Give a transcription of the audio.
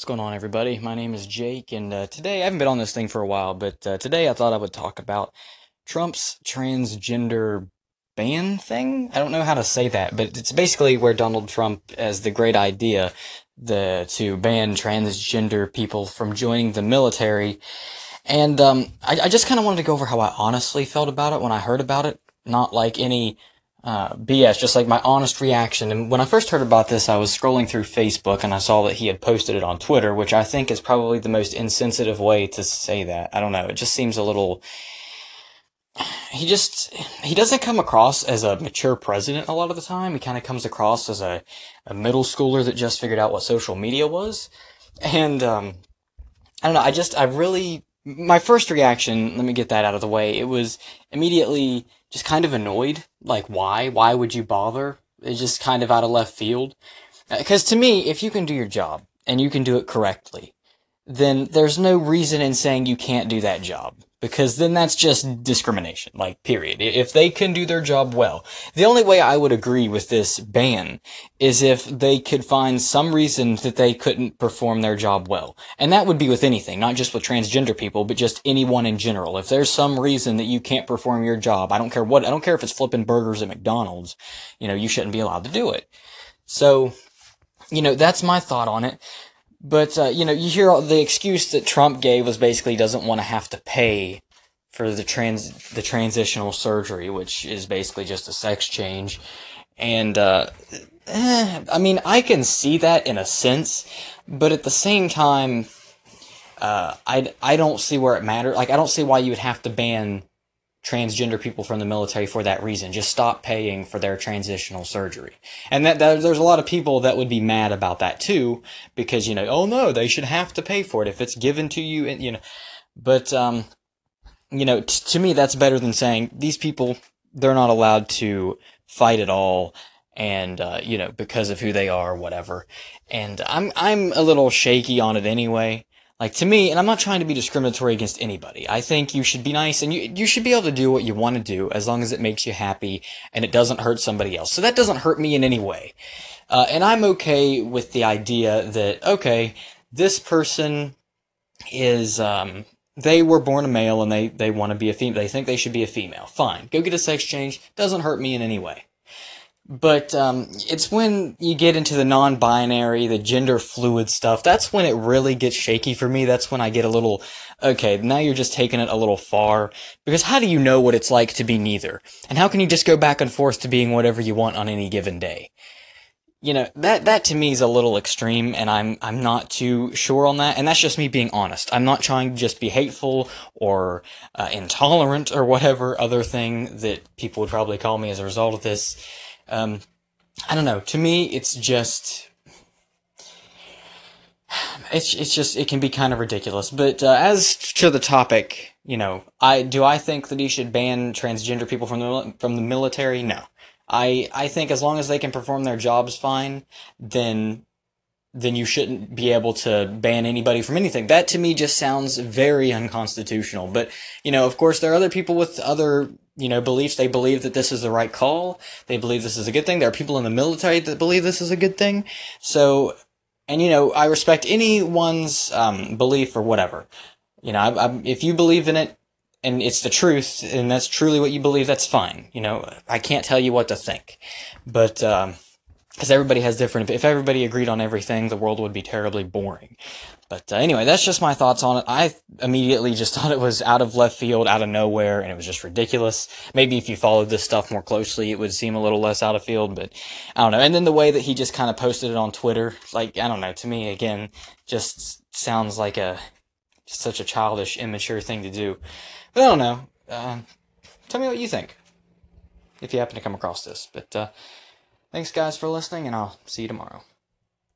What's going on, everybody? My name is Jake, and uh, today I haven't been on this thing for a while, but uh, today I thought I would talk about Trump's transgender ban thing. I don't know how to say that, but it's basically where Donald Trump has the great idea the to ban transgender people from joining the military. And um, I, I just kind of wanted to go over how I honestly felt about it when I heard about it, not like any uh, BS, just like my honest reaction. And when I first heard about this, I was scrolling through Facebook and I saw that he had posted it on Twitter, which I think is probably the most insensitive way to say that. I don't know. It just seems a little. He just he doesn't come across as a mature president a lot of the time. He kind of comes across as a, a middle schooler that just figured out what social media was, and um, I don't know. I just I really my first reaction. Let me get that out of the way. It was immediately just kind of annoyed. Like, why? Why would you bother? It's just kind of out of left field. Because uh, to me, if you can do your job and you can do it correctly, then there's no reason in saying you can't do that job because then that's just discrimination, like, period. If they can do their job well. The only way I would agree with this ban is if they could find some reason that they couldn't perform their job well. And that would be with anything, not just with transgender people, but just anyone in general. If there's some reason that you can't perform your job, I don't care what, I don't care if it's flipping burgers at McDonald's, you know, you shouldn't be allowed to do it. So, you know, that's my thought on it. But uh, you know, you hear the excuse that Trump gave was basically doesn't want to have to pay for the trans the transitional surgery, which is basically just a sex change. And uh, eh, I mean, I can see that in a sense, but at the same time, uh, I I don't see where it matters. Like, I don't see why you would have to ban transgender people from the military for that reason. Just stop paying for their transitional surgery. And that, that, there's a lot of people that would be mad about that too, because, you know, oh no, they should have to pay for it if it's given to you, and, you know, but, um, you know, t- to me, that's better than saying these people, they're not allowed to fight at all. And, uh, you know, because of who they are, whatever. And I'm, I'm a little shaky on it anyway. Like to me, and I'm not trying to be discriminatory against anybody. I think you should be nice and you you should be able to do what you want to do as long as it makes you happy and it doesn't hurt somebody else. So that doesn't hurt me in any way. Uh, and I'm okay with the idea that okay, this person is um, they were born a male and they they want to be a female. They think they should be a female. Fine, go get a sex change. Doesn't hurt me in any way. But um, it's when you get into the non binary, the gender fluid stuff, that's when it really gets shaky for me. That's when I get a little, okay, now you're just taking it a little far. Because how do you know what it's like to be neither? And how can you just go back and forth to being whatever you want on any given day? You know, that, that to me is a little extreme, and I'm, I'm not too sure on that, and that's just me being honest. I'm not trying to just be hateful or uh, intolerant or whatever other thing that people would probably call me as a result of this. Um, I don't know. To me, it's just. It's it's just it can be kind of ridiculous. But uh, as to the topic, you know, I do I think that he should ban transgender people from the from the military? No. I I think as long as they can perform their jobs fine, then then you shouldn't be able to ban anybody from anything. That to me just sounds very unconstitutional. But, you know, of course, there are other people with other you know, beliefs. They believe that this is the right call. They believe this is a good thing. There are people in the military that believe this is a good thing. So, and you know, I respect anyone's um, belief or whatever. You know, I, I, if you believe in it and it's the truth and that's truly what you believe, that's fine. You know, I can't tell you what to think, but. Um, because everybody has different. If everybody agreed on everything, the world would be terribly boring. But uh, anyway, that's just my thoughts on it. I immediately just thought it was out of left field, out of nowhere, and it was just ridiculous. Maybe if you followed this stuff more closely, it would seem a little less out of field, but I don't know. And then the way that he just kind of posted it on Twitter, like, I don't know, to me, again, just sounds like a, such a childish, immature thing to do. But I don't know. Uh, tell me what you think. If you happen to come across this. But, uh, thanks guys for listening, and I'll see you tomorrow.